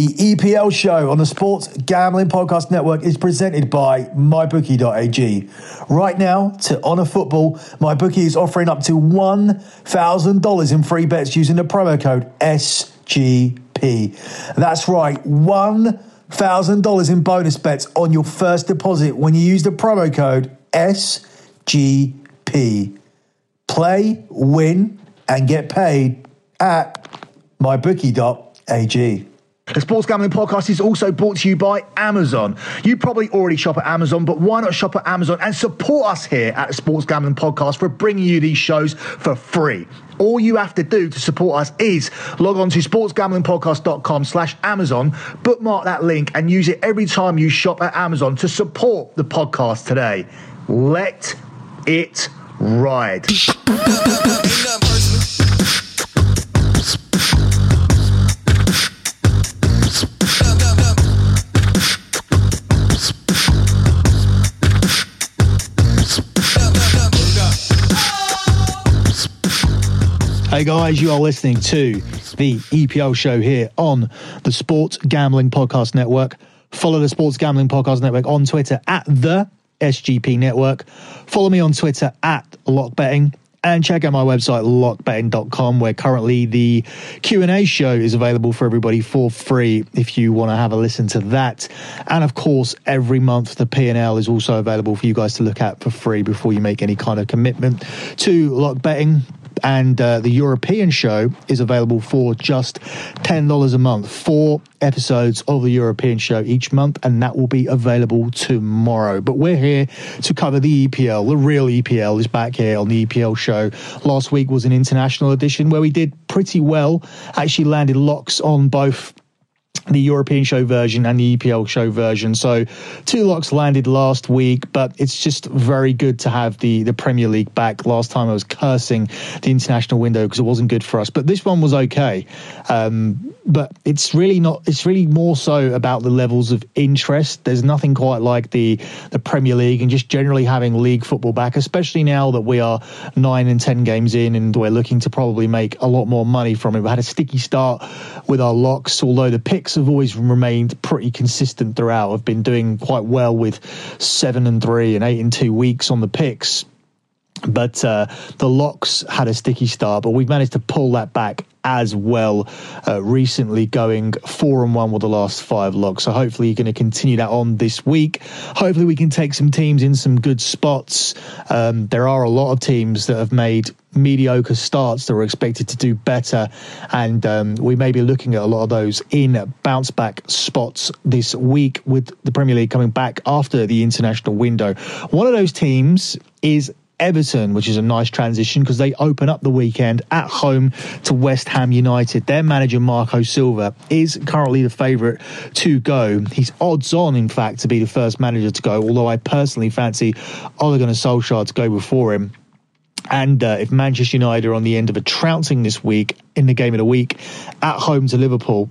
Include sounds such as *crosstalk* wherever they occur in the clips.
The EPL show on the Sports Gambling Podcast Network is presented by MyBookie.ag. Right now, to honour football, MyBookie is offering up to $1,000 in free bets using the promo code SGP. That's right, $1,000 in bonus bets on your first deposit when you use the promo code SGP. Play, win, and get paid at MyBookie.ag. The Sports Gambling Podcast is also brought to you by Amazon. You probably already shop at Amazon, but why not shop at Amazon and support us here at the Sports Gambling Podcast for bringing you these shows for free? All you have to do to support us is log on to sportsgamblingpodcast.com slash Amazon, bookmark that link and use it every time you shop at Amazon to support the podcast today. Let it ride. *laughs* Hey guys, you are listening to the EPL show here on the Sports Gambling Podcast Network. Follow the Sports Gambling Podcast Network on Twitter at the SGP Network. Follow me on Twitter at LockBetting and check out my website lockbetting.com where currently the q&a show is available for everybody for free if you want to have a listen to that and of course every month the p&l is also available for you guys to look at for free before you make any kind of commitment to lock betting and uh, the European show is available for just $10 a month. Four episodes of the European show each month, and that will be available tomorrow. But we're here to cover the EPL. The real EPL is back here on the EPL show. Last week was an international edition where we did pretty well, actually landed locks on both the European show version and the EPL show version. So two locks landed last week, but it's just very good to have the the Premier League back. Last time I was cursing the international window because it wasn't good for us, but this one was okay. Um, but it's really not. It's really more so about the levels of interest. There's nothing quite like the the Premier League and just generally having league football back, especially now that we are nine and ten games in and we're looking to probably make a lot more money from it. We had a sticky start with our locks, although the picks have always remained pretty consistent throughout. I've been doing quite well with seven and three and eight and two weeks on the picks. But uh, the locks had a sticky start, but we've managed to pull that back as well uh, recently going four and one with the last five locks. So hopefully you're going to continue that on this week. Hopefully we can take some teams in some good spots. Um, there are a lot of teams that have made mediocre starts that are expected to do better and um, we may be looking at a lot of those in bounce back spots this week with the premier league coming back after the international window. One of those teams is Everton, which is a nice transition because they open up the weekend at home to West Ham United. Their manager, Marco Silva, is currently the favourite to go. He's odds on, in fact, to be the first manager to go, although I personally fancy Ole Gunnar Solskjaer to go before him. And uh, if Manchester United are on the end of a trouncing this week in the game of the week at home to Liverpool,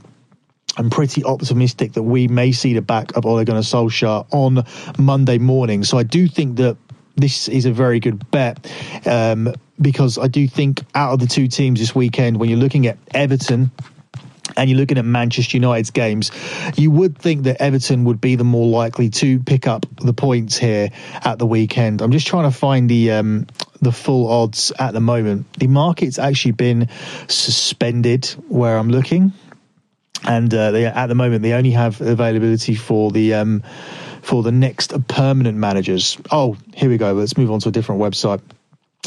I'm pretty optimistic that we may see the back of Ole Gunnar Solskjaer on Monday morning. So I do think that this is a very good bet um, because I do think out of the two teams this weekend, when you're looking at Everton and you're looking at Manchester United's games, you would think that Everton would be the more likely to pick up the points here at the weekend. I'm just trying to find the um, the full odds at the moment. The market's actually been suspended where I'm looking, and uh, they, at the moment they only have availability for the. Um, for the next permanent managers. Oh, here we go. Let's move on to a different website.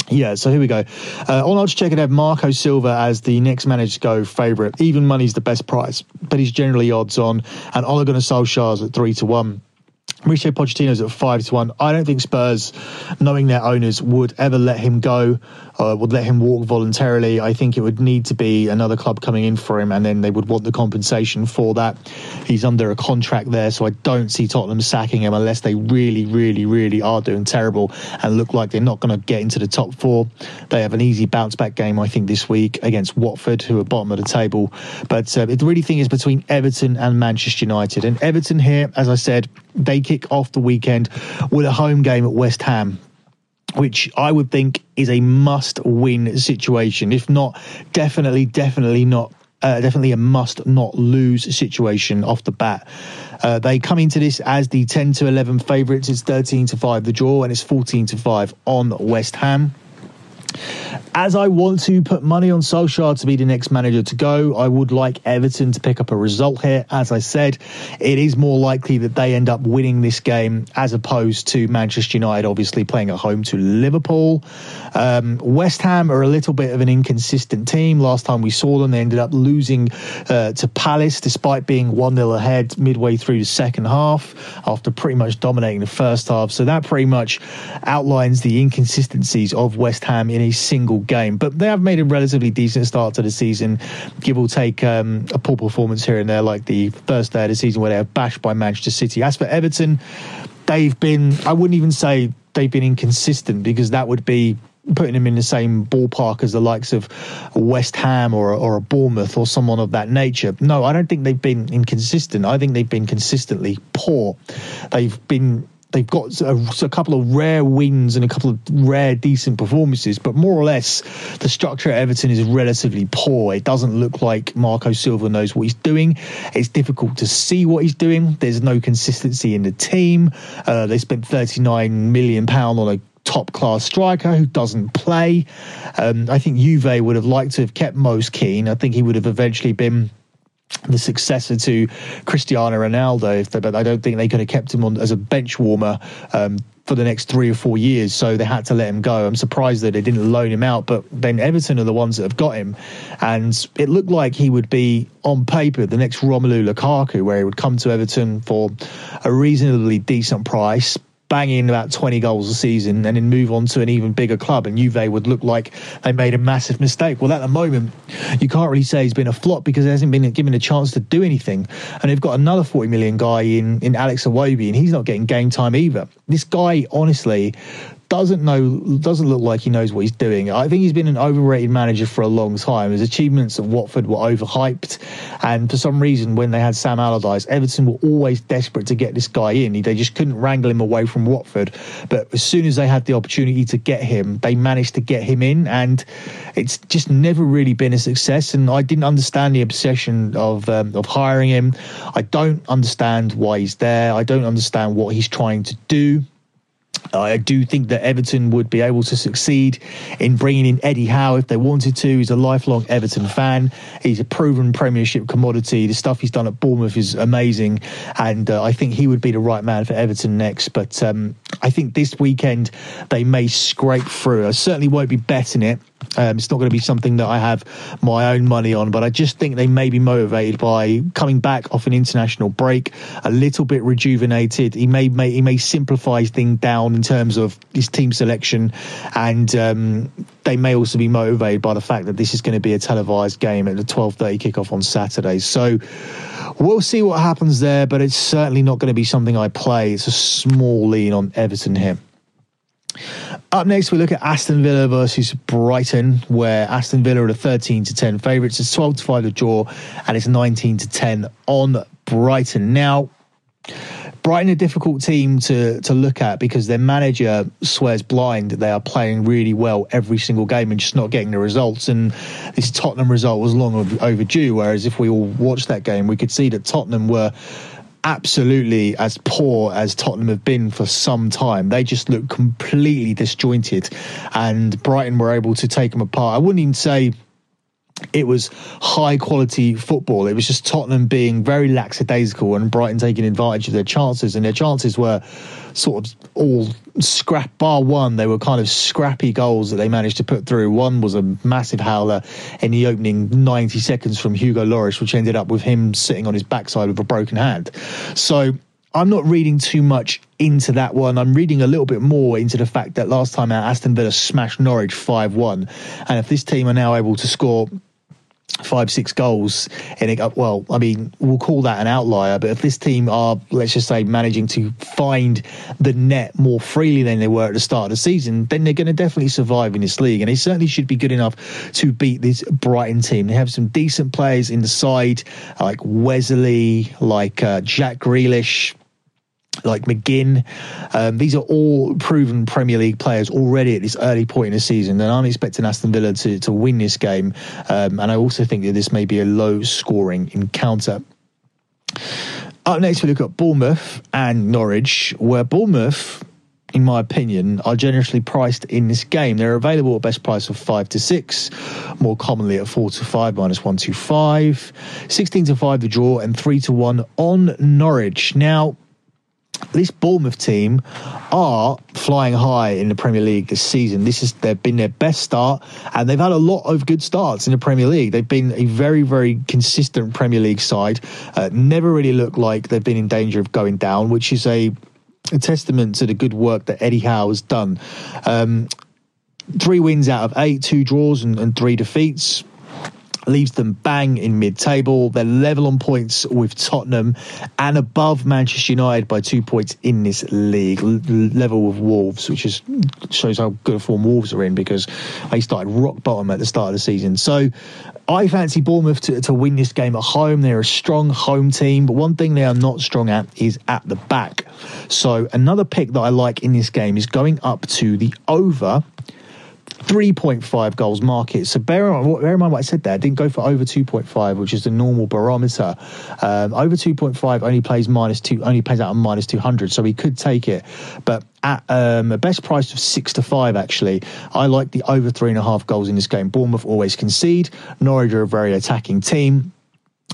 Yeah, so here we go. Uh, on odds check, it have Marco Silva as the next manager to go favourite. Even money's the best price, but he's generally odds on. And Ole Gunnar Solskjaer's at three to one. Mauricio Pochettino's at five to one. I don't think Spurs, knowing their owners, would ever let him go, uh, would let him walk voluntarily. I think it would need to be another club coming in for him, and then they would want the compensation for that. He's under a contract there, so I don't see Tottenham sacking him unless they really, really, really are doing terrible and look like they're not going to get into the top four. They have an easy bounce back game, I think, this week against Watford, who are bottom of the table. But uh, it really think is between Everton and Manchester United, and Everton here, as I said, they kick off the weekend with a home game at West Ham which I would think is a must win situation. If not, definitely, definitely not uh, definitely a must not lose situation off the bat. Uh, they come into this as the 10 to 11 favourites. It's 13 to 5 the draw, and it's 14 to 5 on West Ham. As I want to put money on Solskjaer to be the next manager to go, I would like Everton to pick up a result here. As I said, it is more likely that they end up winning this game as opposed to Manchester United, obviously playing at home to Liverpool. Um, West Ham are a little bit of an inconsistent team. Last time we saw them, they ended up losing uh, to Palace despite being 1 0 ahead midway through the second half after pretty much dominating the first half. So that pretty much outlines the inconsistencies of West Ham in a single game. But they have made a relatively decent start to the season, give or take um, a poor performance here and there, like the first day of the season where they were bashed by Manchester City. As for Everton, they've been, I wouldn't even say they've been inconsistent because that would be putting them in the same ballpark as the likes of West Ham or or a Bournemouth or someone of that nature. No, I don't think they've been inconsistent. I think they've been consistently poor. They've been they've got a, a, couple of rare wins and a couple of rare decent performances, but more or less the structure at Everton is relatively poor. It doesn't look like Marco Silva knows what he's doing. It's difficult to see what he's doing. There's no consistency in the team. Uh, they spent 39 million pound on a top class striker who doesn't play. Um, I think Juve would have liked to have kept Moise Kean. I think he would have eventually been the successor to Cristiano Ronaldo, but I don't think they could have kept him on as a bench warmer um, for the next three or four years. So they had to let him go. I'm surprised that they didn't loan him out, but then Everton are the ones that have got him, and it looked like he would be on paper the next Romelu Lukaku, where he would come to Everton for a reasonably decent price bang in about 20 goals a season and then move on to an even bigger club and Juve would look like they made a massive mistake. Well, at the moment, you can't really say he's been a flop because he hasn't been given a chance to do anything. And they've got another 40 million guy in, in Alex Iwobi and he's not getting game time either. This guy, honestly, doesn't know, doesn't look like he knows what he's doing. I think he's been an overrated manager for a long time. His achievements at Watford were overhyped, and for some reason, when they had Sam Allardyce, Everton were always desperate to get this guy in. They just couldn't wrangle him away from Watford. But as soon as they had the opportunity to get him, they managed to get him in, and it's just never really been a success. And I didn't understand the obsession of um, of hiring him. I don't understand why he's there. I don't understand what he's trying to do. I do think that Everton would be able to succeed in bringing in Eddie Howe if they wanted to. He's a lifelong Everton fan. He's a proven Premiership commodity. The stuff he's done at Bournemouth is amazing, and uh, I think he would be the right man for Everton next. But um, I think this weekend they may scrape through. I certainly won't be betting it. Um, it's not going to be something that I have my own money on, but I just think they may be motivated by coming back off an international break, a little bit rejuvenated. He may, may he may simplify things down in terms of his team selection, and um, they may also be motivated by the fact that this is going to be a televised game at the twelve thirty kickoff on Saturday. So we'll see what happens there, but it's certainly not going to be something I play. It's a small lean on Everton here. Up next, we look at Aston Villa versus Brighton, where Aston Villa are the 13 to 10 favourites. It's 12 to 5 the draw, and it's 19 to 10 on Brighton. Now, Brighton a difficult team to to look at because their manager swears blind that they are playing really well every single game and just not getting the results. And this Tottenham result was long overdue. Whereas if we all watched that game, we could see that Tottenham were absolutely as poor as Tottenham have been for some time. They just look completely disjointed, and Brighton were able to take them apart. I wouldn't even say it was high quality football. It was just Tottenham being very lackadaisical and Brighton taking advantage of their chances. And their chances were sort of all scrap, bar one. They were kind of scrappy goals that they managed to put through. One was a massive howler in the opening 90 seconds from Hugo Lloris, which ended up with him sitting on his backside with a broken hand. So I'm not reading too much into that one. I'm reading a little bit more into the fact that last time out, Aston Villa smashed Norwich 5 1. And if this team are now able to score five, six goals And it, well, I mean, we'll call that an outlier. But if this team are, let's just say, managing to find the net more freely than they were at the start of the season, then they're going to definitely survive in this league. And they certainly should be good enough to beat this Brighton team. They have some decent players in the side, like Wesley, like uh, Jack Grealish like McGinn. Um, these are all proven Premier League players already at this early point in the season, and I'm expecting Aston Villa to, to win this game. Um, and I also think that this may be a low scoring encounter. Up next, we look at Bournemouth and Norwich, where Bournemouth in my opinion, are generously priced in this game. They're available at best price of five to six, more commonly at four to five minus one to five, 16 to five the draw, and three to one on Norwich. Now, this Bournemouth team are flying high in the Premier League this season. This has they've been their best start, and they've had a lot of good starts in the Premier League. They've been a very, very consistent Premier League side. Uh, never really looked like they've been in danger of going down, which is a, a testament to the good work that Eddie Howe has done. Um, three wins out of eight, two draws and, and three defeats leaves them bang in mid-table. They're level on points with Tottenham and above Manchester United by two points in this league, level with Wolves, which is shows how good a form Wolves are in because they started rock bottom at the start of the season. So I fancy Bournemouth to, to win this game at home. They're a strong home team, but one thing they are not strong at is at the back. So another pick that I like in this game is going up to the over 3.5 goals market. So bear in, mind, bear in mind what I said there. I didn't go for over 2.5, which is the normal barometer. Um, over 2.5 only plays minus two, only plays out on minus 200, so he could take it. But at um, a best price of six to five, actually, I like the over three and a half goals in this game. Bournemouth always concede. Norwich are a very attacking team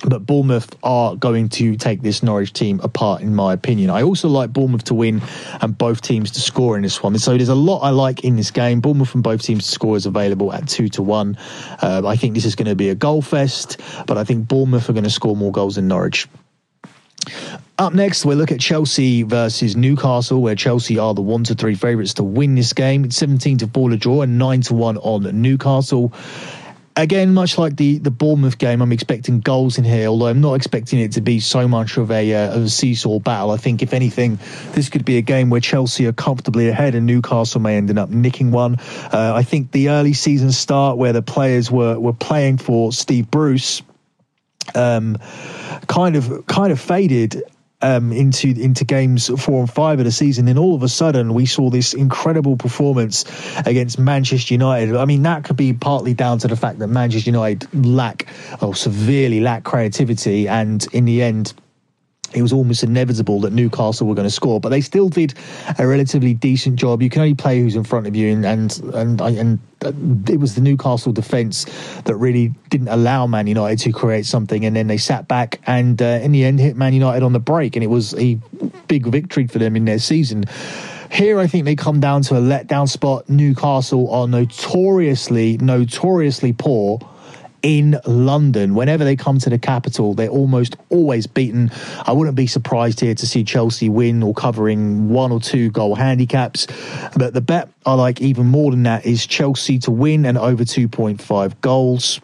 but Bournemouth are going to take this Norwich team apart, in my opinion. I also like Bournemouth to win and both teams to score in this one. So there's a lot I like in this game. Bournemouth and both teams to score is available at two to one. Uh, I think this is going to be a goal fest, but I think Bournemouth are going to score more goals than Norwich. Up next, we'll look at Chelsea versus Newcastle, where Chelsea are the one to three favourites to win this game. It's 17 to 4 to draw and 9 to 1 on Newcastle again, much like the the Bournemouth game, I'm expecting goals in here. Although I'm not expecting it to be so much of a uh, of a seesaw battle. I think if anything, this could be a game where Chelsea are comfortably ahead and Newcastle may end up nicking one. Uh, I think the early season start where the players were were playing for Steve Bruce. Um, kind of kind of faded um, into into games four and five of the season, then all of a sudden we saw this incredible performance against Manchester United. I mean, that could be partly down to the fact that Manchester United lack or severely lack creativity, and in the end it was almost inevitable that Newcastle were going to score, but they still did a relatively decent job. You can only play who's in front of you, and and and, and it was the Newcastle defence that really didn't allow Man United to create something, and then they sat back and uh, in the end hit Man United on the break, and it was a big victory for them in their season. Here, I think they come down to a letdown spot. Newcastle are notoriously, notoriously poor in London. Whenever they come to the capital, they're almost always beaten. I wouldn't be surprised here to see Chelsea win or covering one or two goal handicaps. But the bet I like even more than that is Chelsea to win and over 2.5 goals.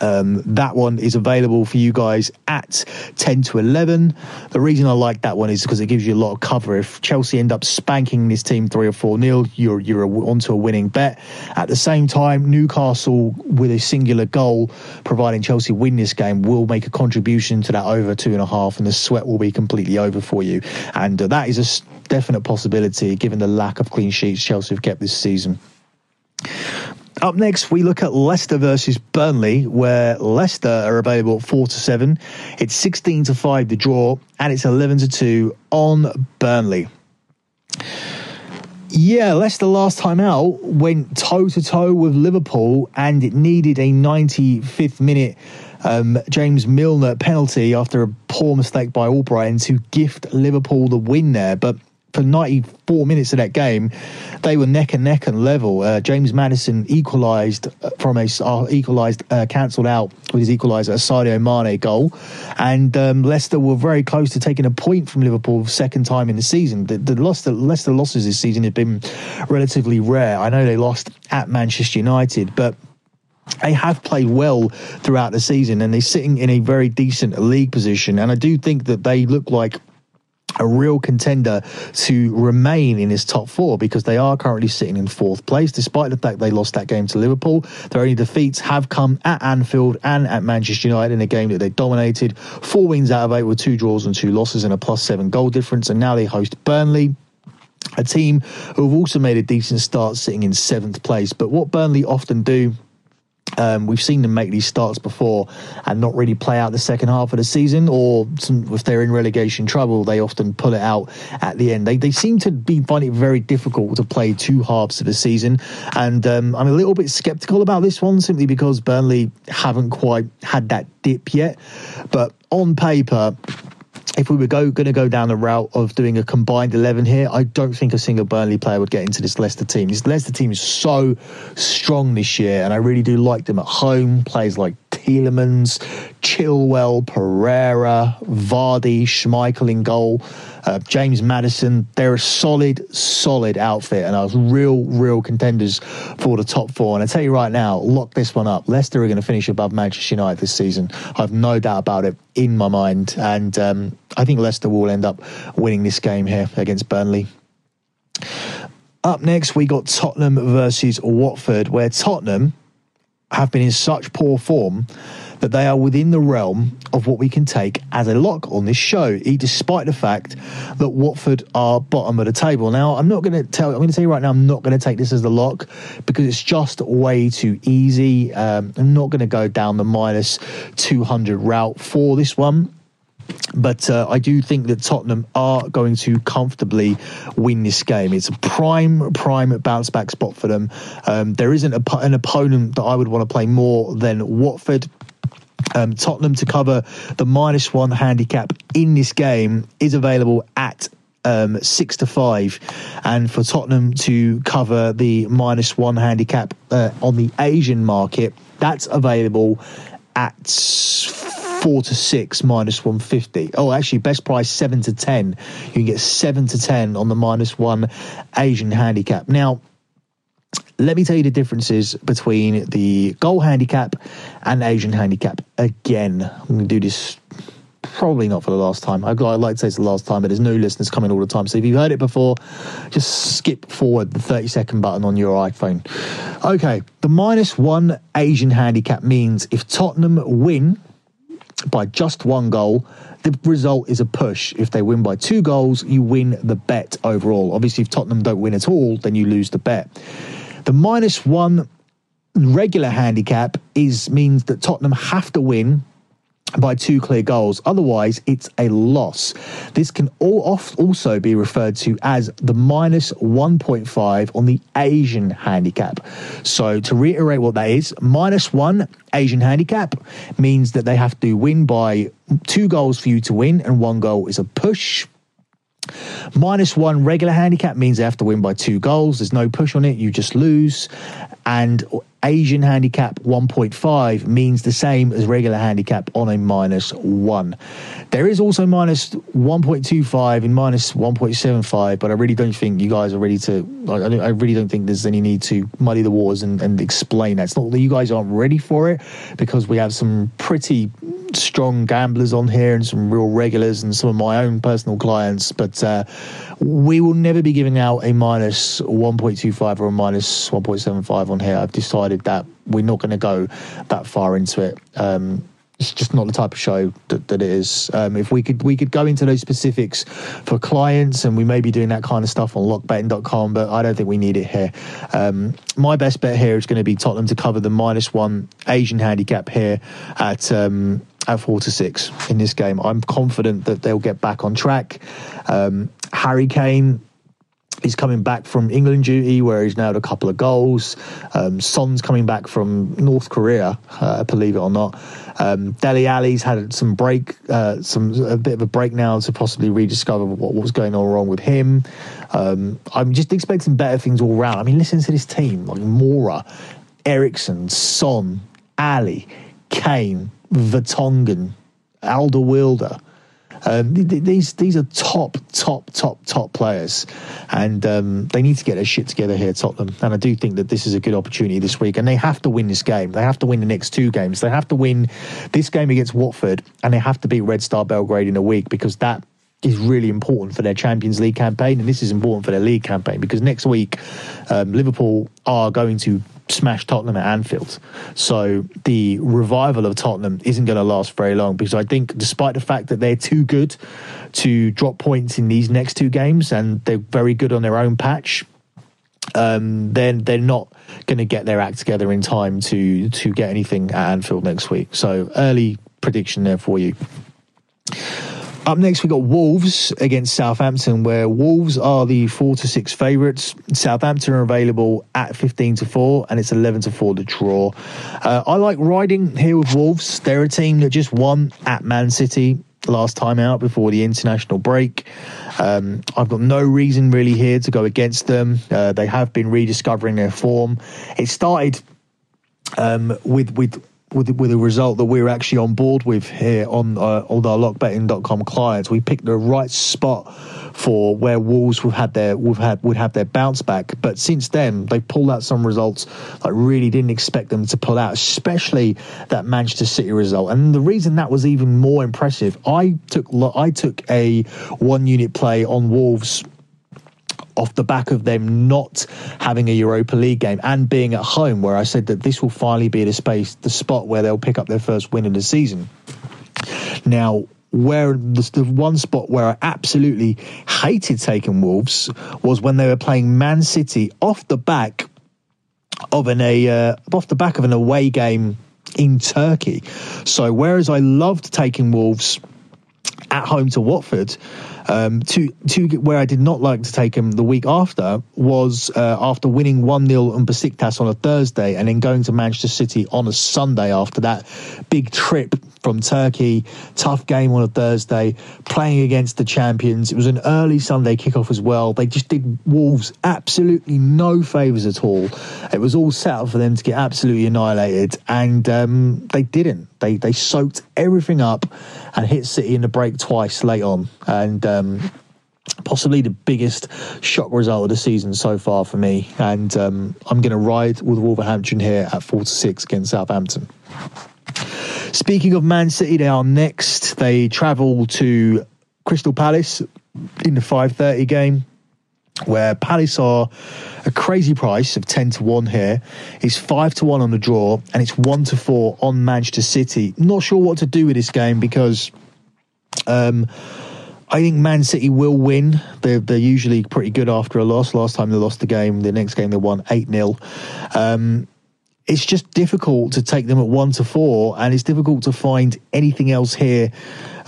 Um, that one is available for you guys at 10 to 11. The reason I like that one is because it gives you a lot of cover. If Chelsea end up spanking this team 3 or 4 nil, you're, you're onto a winning bet. At the same time, Newcastle with a singular goal, providing Chelsea win this game, will make a contribution to that over two and a half, and the sweat will be completely over for you. And uh, that is a definite possibility given the lack of clean sheets Chelsea have kept this season. Up next, we look at Leicester versus Burnley, where Leicester are available four to seven. It's sixteen to five the draw, and it's eleven to two on Burnley. Yeah, Leicester last time out went toe to toe with Liverpool, and it needed a 95th minute um, James Milner penalty after a poor mistake by Albrighton to gift Liverpool the win there. But for 94 minutes of that game, they were neck and neck and level. Uh, James Maddison equalised from a uh, equalised, uh, cancelled out with his equaliser, a Sadio Mane goal, and um, Leicester were very close to taking a point from Liverpool second time in the season. The, the Leicester, Leicester losses this season have been relatively rare. I know they lost at Manchester United, but they have played well throughout the season and they're sitting in a very decent league position. And I do think that they look like a real contender to remain in his top four because they are currently sitting in fourth place, despite the fact they lost that game to Liverpool. Their only defeats have come at Anfield and at Manchester United in a game that they dominated. Four wins out of eight with two draws and two losses and a plus seven goal difference. And now they host Burnley a team who have also made a decent start sitting in seventh place. But what Burnley often do um, we've seen them make these starts before and not really play out the second half of the season, or some, if they're in relegation trouble, they often pull it out at the end. They, they seem to be finding it very difficult to play two halves of the season, and um, I'm a little bit sceptical about this one simply because Burnley haven't quite had that dip yet. But on paper, if we were go, going to go down the route of doing a combined 11 here, I don't think a single Burnley player would get into this Leicester team. This Leicester team is so strong this year, and I really do like them at home. Players like Tielemans, Chilwell, Pereira, Vardy, Schmeichel in goal, uh, James Maddison. They're a solid, solid outfit, and I was real, real contenders for the top four. And I tell you right now, lock this one up. Leicester are going to finish above Manchester United this season. I have no doubt about it in my mind, and um, I think Leicester will end up winning this game here against Burnley. Up next, we got Tottenham versus Watford, where Tottenham have been in such poor form that they are within the realm of what we can take as a lock on this show, despite the fact that Watford are bottom of the table. Now, I'm not going to tell. I'm going to tell you right now, I'm not going to take this as the lock because it's just way too easy. Um, I'm not going to go down the minus 200 route for this one. But uh, I do think that Tottenham are going to comfortably win this game. It's a prime, prime bounce back spot for them. Um, there isn't a, an opponent that I would want to play more than Watford. Um, Tottenham to cover the minus one handicap in this game is available at um, six to five, and for Tottenham to cover the minus one handicap uh, on the Asian market, that's available at four to six minus 150. Oh, actually, best price seven to 10. You can get seven to 10 on the minus one Asian handicap. Now, let me tell you the differences between the goal handicap and Asian handicap. Again, I'm going to do this probably not for the last time. I'd like to say it's the last time, but there's new listeners coming all the time. So if you've heard it before, just skip forward the 30 second button on your iPhone. Okay, the minus one Asian handicap means if Tottenham win by just one goal, the result is a push. If they win by two goals, you win the bet overall. Obviously, if Tottenham don't win at all, then you lose the bet. The minus one regular handicap is means that Tottenham have to win by two clear goals. Otherwise, it's a loss. This can all also be referred to as the minus 1.5 on the Asian handicap. So, to reiterate what that is, minus one Asian handicap means that they have to win by two goals for you to win, and one goal is a push. Minus one regular handicap means they have to win by two goals. There's no push on it, you just lose. And Asian handicap 1.5 means the same as regular handicap on a minus one. There is also minus 1.25 and minus 1.75, but I really don't think you guys are ready to. I, really don't think there's any need to muddy the waters and, and explain that. It's not that you guys aren't ready for it because we have some pretty strong gamblers on here and some real regulars and some of my own personal clients, but uh, we will never be giving out a minus 1.25 or a minus 1.75 on here. I've decided that we're not going to go that far into it. Um, it's just not the type of show that, that it is. Um, if we could we could go into those specifics for clients, and we may be doing that kind of stuff on lockbetting.com, but I don't think we need it here. Um, my best bet here is going to be Tottenham to cover the minus one Asian handicap here at um, at four to six in this game. I'm confident that they'll get back on track. Um, Harry Kane He's coming back from England duty, where he's nailed a couple of goals. Um, Son's coming back from North Korea, uh, believe it or not. Um, Dele Alli's had some break, uh, some a bit of a break now to possibly rediscover what, was going on wrong with him. Um, I'm just expecting better things all round. I mean, listen to this team like Moura, Eriksen, Son, Alli, Kane, Vertonghen, Alderweireld. Um, these these are top, top, top, top players, and um, they need to get their shit together here, Tottenham. And I do think that this is a good opportunity this week, and they have to win this game. They have to win the next two games. They have to win this game against Watford, and they have to beat Red Star Belgrade in a week because that is really important for their Champions League campaign, and this is important for their league campaign because next week um, Liverpool are going to smash Tottenham at Anfield. So the revival of Tottenham isn't going to last very long because I think, despite the fact that they're too good to drop points in these next two games and they're very good on their own patch, um, then they're not going to get their act together in time to to get anything at Anfield next week. So early prediction there for you. Up next, we've got Wolves against Southampton, where Wolves are the four to six favourites. Southampton are available at fifteen to four, and it's eleven to four to draw. Uh, I like riding here with Wolves. They're a team that just won at Man City last time out before the international break. Um, I've got no reason really here to go against them. Uh, they have been rediscovering their form. It started um, with with with, with a result that we're actually on board with here on uh, all our lockbetting.com clients. We picked the right spot for where Wolves would had their would have would have their bounce back. But since then, they pulled out some results I really didn't expect them to pull out, especially that Manchester City result. And the reason that was even more impressive, I took I took a one unit play on Wolves off the back of them not having a Europa League game and being at home, where I said that this will finally be the space, the spot where they'll pick up their first win in the season. Now, where the, the, one spot where I absolutely hated taking Wolves was when they were playing Man City off the back of an a uh, off the back of an away game in Turkey. So whereas I loved taking Wolves at home to Watford, um, to to where I did not like to take him the week after was uh, after winning one 0 on Besiktas on a Thursday and then going to Manchester City on a Sunday after that big trip from Turkey. Tough game on a Thursday, playing against the champions. It was an early Sunday kickoff as well. They just did Wolves absolutely no favours at all. It was all set up for them to get absolutely annihilated, and um, they didn't. They they soaked everything up and hit City in the break twice late on, and. Um, possibly the biggest shock result of the season so far for me. And um, I'm going to ride with Wolverhampton here at 4 to 6 against Southampton. Speaking of Man City, they are next. They travel to Crystal Palace in the 5:30 game, where Palace are a crazy price of 10 to 1 here. It's 5 to 1 on the draw, and it's 1 to 4 on Manchester City. Not sure what to do with this game because um, I think Man City will win. They're, they're usually pretty good after a loss. Last time they lost the game, the next game they won 8 0. Um, it's just difficult to take them at one to four, and it's difficult to find anything else here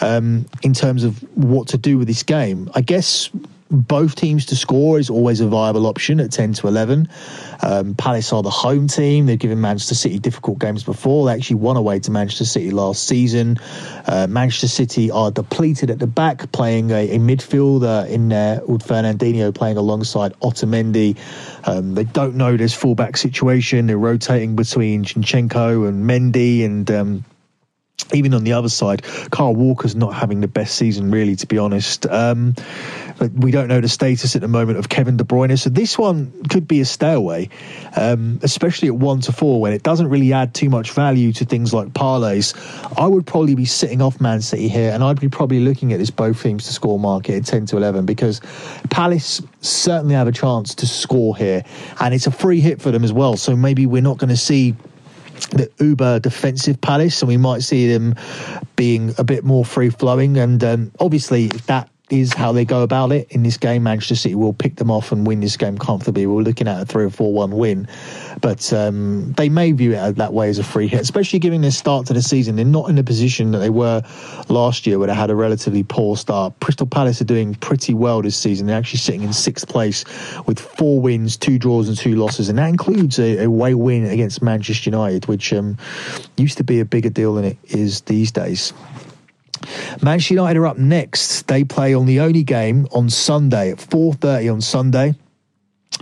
um, in terms of what to do with this game. I guess both teams to score is always a viable option at 10 to 11. Um, Palace are the home team. They've given Manchester City difficult games before. They actually won away to Manchester City last season. Uh, Manchester City are depleted at the back, playing a, a midfielder in there with Fernandinho playing alongside Otamendi. Um, they don't know this fullback situation. They're rotating between Zinchenko and Mendy and. Um, even on the other side, Kyle Walker's not having the best season, really, to be honest. Um, we don't know the status at the moment of Kevin De Bruyne, so this one could be a stay away, um, especially at one to four when it doesn't really add too much value to things like parlays. I would probably be sitting off Man City here, and I'd be probably looking at this both teams to score market at ten to eleven because Palace certainly have a chance to score here, and it's a free hit for them as well. So maybe we're not going to see the uber defensive Palace, and we might see them being a bit more free flowing. And um, obviously, that is how they go about it in this game. Manchester City will pick them off and win this game comfortably. We're looking at a three or four one win, but um, they may view it that way as a free hit, especially given their start to the season. They're not in the position that they were last year, where they had a relatively poor start. Crystal Palace are doing pretty well this season. They're actually sitting in sixth place with four wins, two draws, and two losses, and that includes a, a away win against Manchester United, which um, used to be a bigger deal than it is these days. Manchester United are up next. They play on the only game on Sunday at 4:30 on Sunday.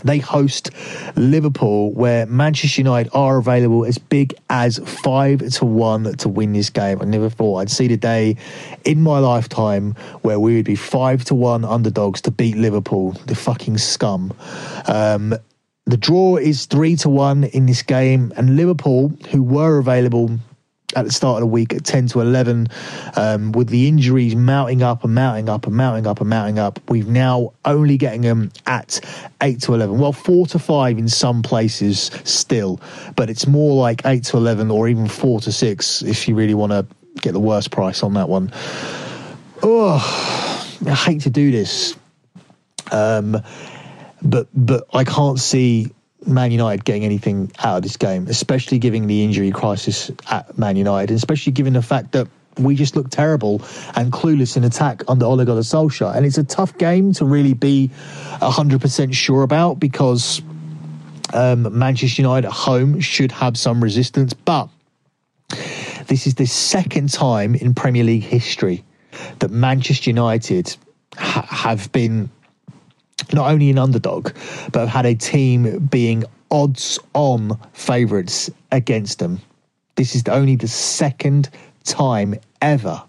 They host Liverpool, where Manchester United are available as big as five to one to win this game. I never thought I'd see the day in my lifetime where we would be five to one underdogs to beat Liverpool, the fucking scum. Um, the draw is three to one in this game, and Liverpool, who were available at the start of the week at 10 to 11. Um, with the injuries mounting up and mounting up and mounting up and mounting up, we've now only getting them at 8 to 11. Well, 4 to 5 in some places still, but it's more like 8 to 11 or even 4 to 6 if you really want to get the worst price on that one. Oh, I hate to do this. Um, but but I can't see Man United getting anything out of this game, especially given the injury crisis at Man United, and especially given the fact that we just look terrible and clueless in attack under Ole Gunnar Solskjaer. And it's a tough game to really be 100% sure about because um, Manchester United at home should have some resistance. But this is the second time in Premier League history that Manchester United ha- have been not only an underdog, but have had a team being odds on favourites against them. This is only the second time ever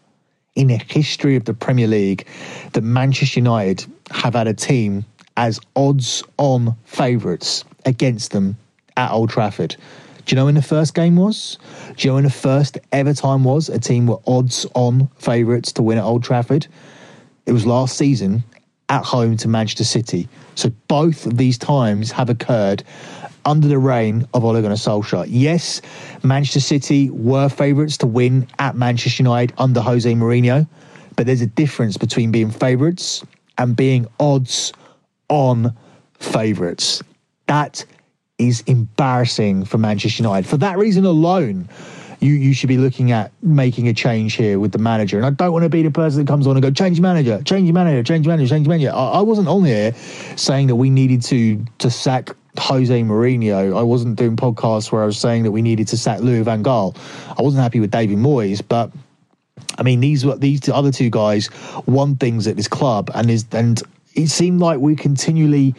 in the history of the Premier League that Manchester United have had a team as odds on favourites against them at Old Trafford. Do you know when the first game was? Do you know when the first ever time was a team were odds on favourites to win at Old Trafford? It was last season at home to Manchester City. So both of these times have occurred under the reign of Ole Gunnar Solskjaer. Yes, Manchester City were favourites to win at Manchester United under Jose Mourinho, but there's a difference between being favourites and being odds on favourites. That is embarrassing for Manchester United. For that reason alone, you you should be looking at making a change here with the manager. And I don't want to be the person that comes on and go change manager, change manager, change manager, change manager. I, I wasn't on here saying that we needed to to sack Jose Mourinho. I wasn't doing podcasts where I was saying that we needed to sack Louis Van Gaal. I wasn't happy with David Moyes, but I mean these these other two guys won things at this club, and is and it seemed like we're continually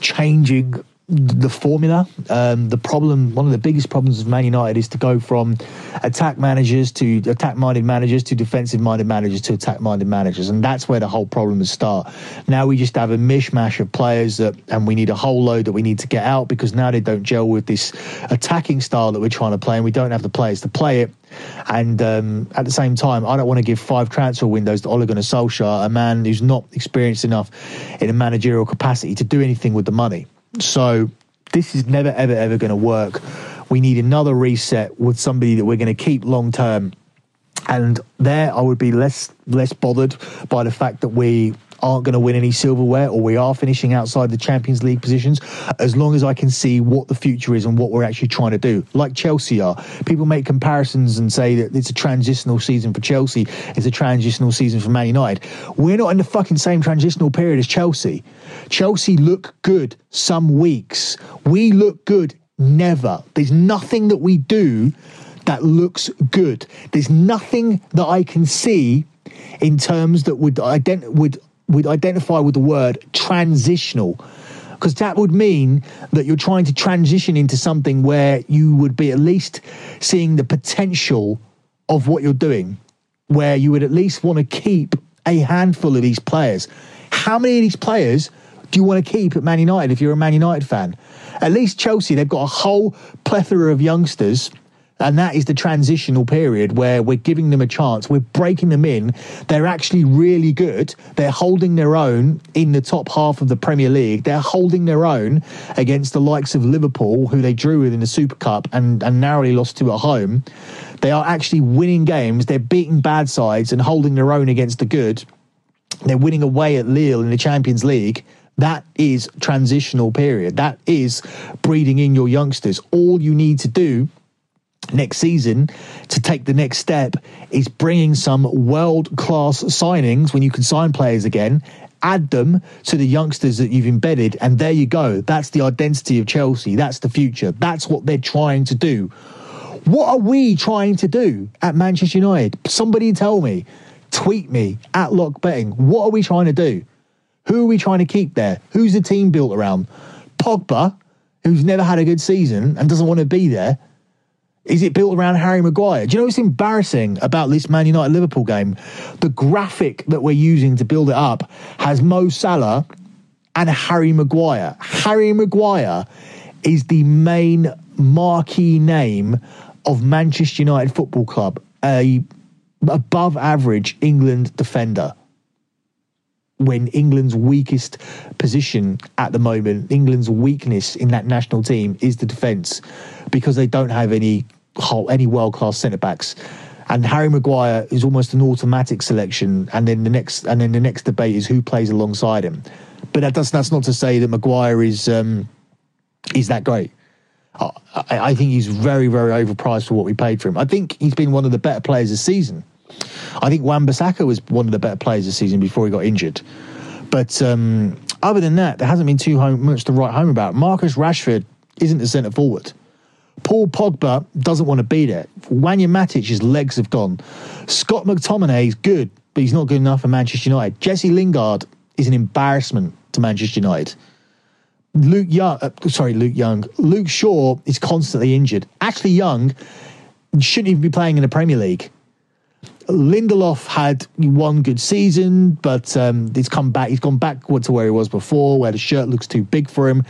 changing the formula. Um, the problem, one of the biggest problems of Man United is to go from attack managers to attack minded managers to defensive minded managers to attack minded managers. And that's where the whole problem is start. Now we just have a mishmash of players that, and we need a whole load that we need to get out because now they don't gel with this attacking style that we're trying to play and we don't have the players to play it. And um, at the same time, I don't want to give five transfer windows to Ole Gunnar Solskjaer, a man who's not experienced enough in a managerial capacity to do anything with the money. So this is never, ever, ever going to work. We need another reset with somebody that we're going to keep long term. And there, I would be less less bothered by the fact that we aren't going to win any silverware or we are finishing outside the Champions League positions, as long as I can see what the future is and what we're actually trying to do. Like Chelsea are. People make comparisons and say that it's a transitional season for Chelsea, it's a transitional season for Man United. We're not in the fucking same transitional period as Chelsea. Chelsea look good some weeks. We look good never. There's nothing that we do that looks good. There's nothing that I can see in terms that would ident- would would identify with the word transitional because that would mean that you're trying to transition into something where you would be at least seeing the potential of what you're doing, where you would at least want to keep a handful of these players. How many of these players do you want to keep at Man United if you're a Man United fan? At least Chelsea, they've got a whole plethora of youngsters and that is the transitional period where we're giving them a chance. We're breaking them in. They're actually really good. They're holding their own in the top half of the Premier League. They're holding their own against the likes of Liverpool, who they drew with in the Super Cup and, and narrowly lost to at home. They are actually winning games. They're beating bad sides and holding their own against the good. They're winning away at Lille in the Champions League. That is transitional period. That is breeding in your youngsters. All you need to do next season to take the next step is bringing some world class signings when you can sign players again add them to the youngsters that you've embedded and there you go. That's the identity of Chelsea. That's the future. That's what they're trying to do. What are we trying to do at Manchester United? Somebody tell me. Tweet me at lock betting. What are we trying to do? Who are we trying to keep there? Who's the team built around? Pogba who's never had a good season and doesn't want to be there is it built around Harry Maguire? Do you know what's embarrassing about this Man United Liverpool game? The graphic that we're using to build it up has Mo Salah and Harry Maguire. Harry Maguire is the main marquee name of Manchester United Football Club, a above average England defender when England's weakest position at the moment, England's weakness in that national team is the defence because they don't have any any world class centre backs. And Harry Maguire is almost an automatic selection, and then the next and then the next debate is who plays alongside him. But that does, that's not to say that Maguire is um, is that great. I, I think he's very very overpriced for what we paid for him. I think he's been one of the better players this season. I think Wan-Bissaka was one of the better players this season before he got injured. But um, other than that, there hasn't been too home, much to write home about. Marcus Rashford isn't a centre forward. Paul Pogba doesn't want to be there. Nemanja Matic's legs have gone. Scott McTominay is good, but he's not good enough for Manchester United. Jesse Lingard is an embarrassment to Manchester United. Luke Young, uh, sorry, Luke Young. Luke Shaw is constantly injured. Ashley Young shouldn't even be playing in the Premier League. Lindelof had one good season, but um, he's come back. He's gone backward to where he was before, where the shirt looks too big for him.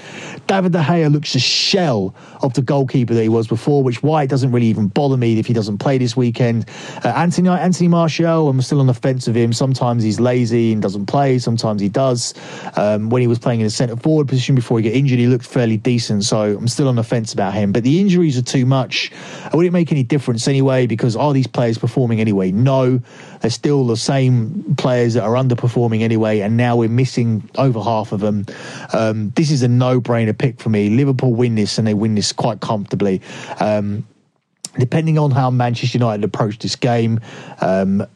David De Gea looks a shell of the goalkeeper that he was before, which why it doesn't really even bother me if he doesn't play this weekend. Uh, Anthony Anthony Martial, I'm still on the fence of him. Sometimes he's lazy and doesn't play. Sometimes he does. Um, when he was playing in the centre forward position before he got injured, he looked fairly decent. So I'm still on the fence about him. But the injuries are too much. Would it make any difference anyway? Because are these players performing anyway? No no, they're still the same players that are underperforming anyway, and now we're missing over half of them. Um, this is a no-brainer pick for me. Liverpool win this, and they win this quite comfortably. Um, depending on how Manchester United approach this game, um,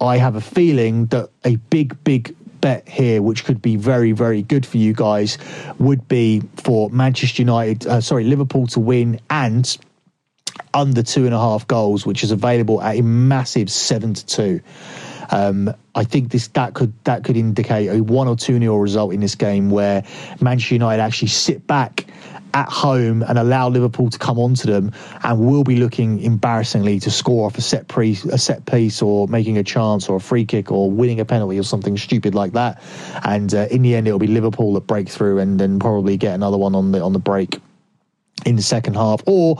I have a feeling that a big, big bet here, which could be very, very good for you guys, would be for Manchester United, uh, sorry, Liverpool to win and under two and a half goals, which is available at a massive seven to two. Um, I think this that could that could indicate a one or two nil result in this game where Manchester United actually sit back at home and allow Liverpool to come onto them, and will be looking embarrassingly to score off a set pre a set piece or making a chance or a free kick or winning a penalty or something stupid like that. And uh, in the end, it'll be Liverpool that break through and then probably get another one on the on the break in the second half, or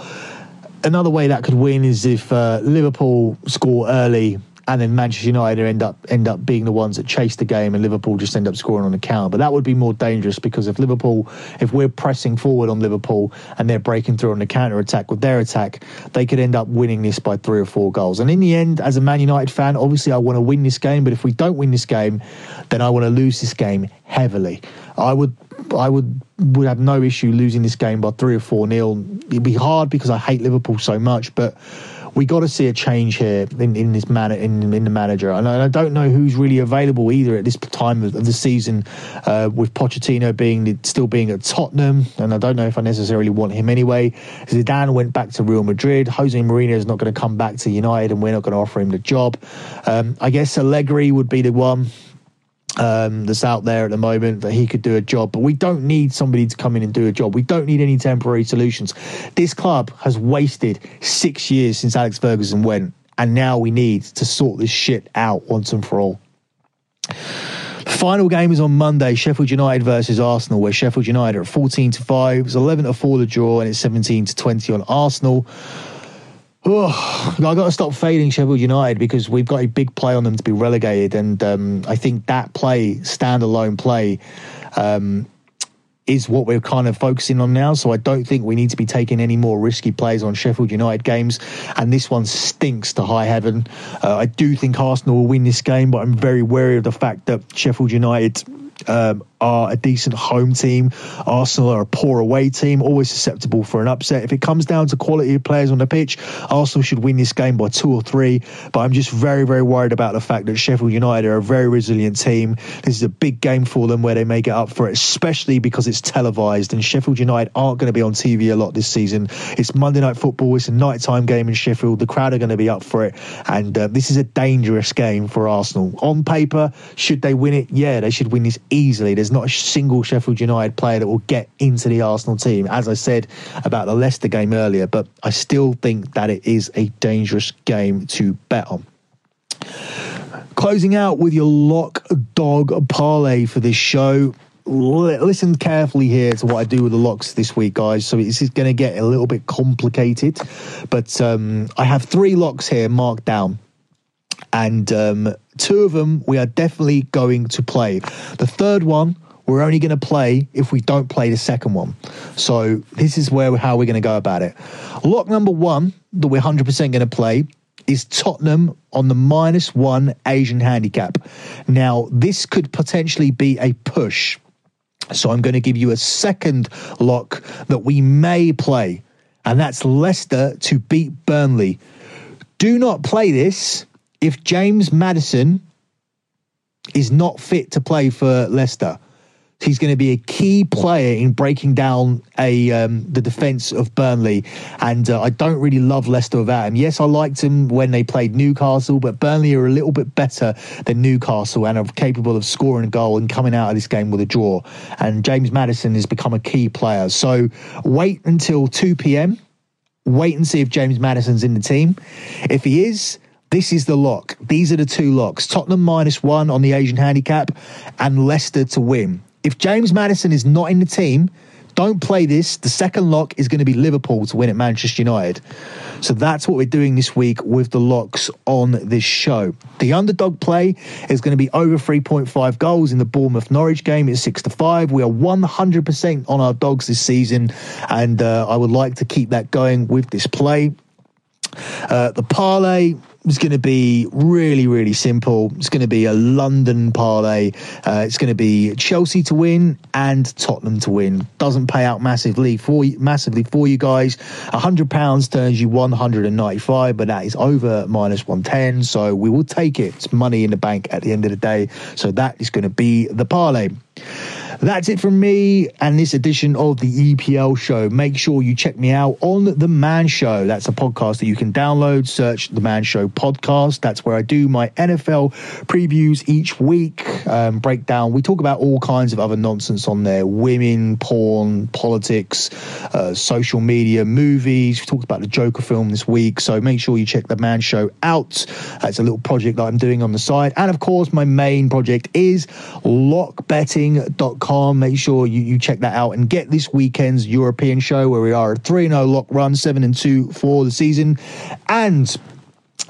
another way that could win is if uh, Liverpool score early and then Manchester United end up end up being the ones that chase the game, and Liverpool just end up scoring on the counter. But that would be more dangerous because if Liverpool, if we're pressing forward on Liverpool and they're breaking through on the counter attack with their attack, they could end up winning this by three or four goals. And in the end, as a Man United fan, obviously I want to win this game. But if we don't win this game, then I want to lose this game heavily. I would I would would have no issue losing this game by three or four nil. It'd be hard because I hate Liverpool so much, but we got to see a change here in, in this man in, in the manager. And I, don't know who's really available either at this time of, of the season, uh, with Pochettino being still being at Tottenham, and I don't know if I necessarily want him anyway. Zidane went back to Real Madrid. Jose Mourinho is not going to come back to United, and we're not going to offer him the job. Um, I guess Allegri would be the one um, that's out there at the moment that he could do a job. But we don't need somebody to come in and do a job. We don't need any temporary solutions. This club has wasted six years since Alex Ferguson went, and now we need to sort this shit out once and for all. Final game is on Monday, Sheffield United versus Arsenal, where Sheffield United are at 14 to 5, it's 11 to 4 the draw, and it's 17 to 20 on Arsenal. Oh, I got to stop fading Sheffield United because we've got a big play on them to be relegated, and um, I think that play, standalone play, um, is what we're kind of focusing on now. So I don't think we need to be taking any more risky plays on Sheffield United games, and this one stinks to high heaven. Uh, I do think Arsenal will win this game, but I'm very wary of the fact that Sheffield United um, are a decent home team. Arsenal are a poor away team, always susceptible for an upset. If it comes down to quality of players on the pitch, Arsenal should win this game by two or three. But I'm just very, very worried about the fact that Sheffield United are a very resilient team. This is a big game for them where they may get up for it, especially because it's televised. And Sheffield United aren't going to be on TV a lot this season. It's Monday night football. It's a nighttime game in Sheffield. The crowd are going to be up for it, and uh, this is a dangerous game for Arsenal. On paper, should they win it? Yeah, they should win this easily. There's not a single Sheffield United player that will get into the Arsenal team, as I said about the Leicester game earlier, but I still think that it is a dangerous game to bet on. Closing out with your lock dog parlay for this show. Listen carefully here to what I do with the locks this week, guys. So it's going to get a little bit complicated, but um, I have three locks here marked down, and um, two of them we are definitely going to play. The third one we're only going to play if we don't play the second one. So this is where how we're going to go about it. Lock number one that we're 100% going to play is Tottenham on the minus one Asian handicap. Now, this could potentially be a push. So I'm going to give you a second lock that we may play, and that's Leicester to beat Burnley. Do not play this if James Maddison is not fit to play for Leicester. He's going to be a key player in breaking down a um, the defence of Burnley, and uh, I don't really love Leicester without him. Yes, I liked him when they played Newcastle, but Burnley are a little bit better than Newcastle and are capable of scoring a goal and coming out of this game with a draw. And James Maddison has become a key player. So wait until two p.m. Wait and see if James Maddison's in the team. If he is, this is the lock. These are the two locks Tottenham minus one on the Asian handicap and Leicester to win. If James Maddison is not in the team, don't play this. The second lock is going to be Liverpool to win at Manchester United. So that's what we're doing this week with the locks on this show. The underdog play is going to be over 3.5 goals in the Bournemouth Norwich game. It's 6 to 5. We are 100% on our dogs this season, and uh, I would like to keep that going with this play. Uh, the parlay is going to be really, really simple. It's going to be a London parlay. Uh, it's going to be Chelsea to win and Tottenham to win. Doesn't pay out massively for you, massively for you guys. Hundred pounds turns you one hundred and ninety-five, but that is over minus one ten. So we will take it. It's money in the bank at the end of the day. So that is going to be the parlay. That's it from me and this edition of the EPL show. Make sure you check me out on The Man Show. That's a podcast that you can download. Search The Man Show podcast. That's where I do my NFL previews each week, um, breakdown. We talk about all kinds of other nonsense on there women, porn, politics, uh, social media, movies. We talked about the Joker film this week. So make sure you check The Man Show out. It's a little project that I'm doing on the side. And of course, my main project is lockbetting.com Make sure you, you check that out and get this weekend's European show where we are a 3 0 lock run, 7 and 2 for the season. And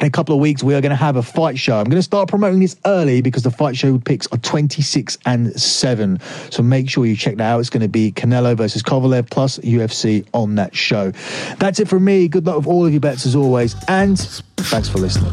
in a couple of weeks, we are going to have a fight show. I'm going to start promoting this early because the fight show picks are 26 and 7. So make sure you check that out. It's going to be Canelo versus Kovalev plus UFC on that show. That's it from me. Good luck with all of your bets as always. And thanks for listening.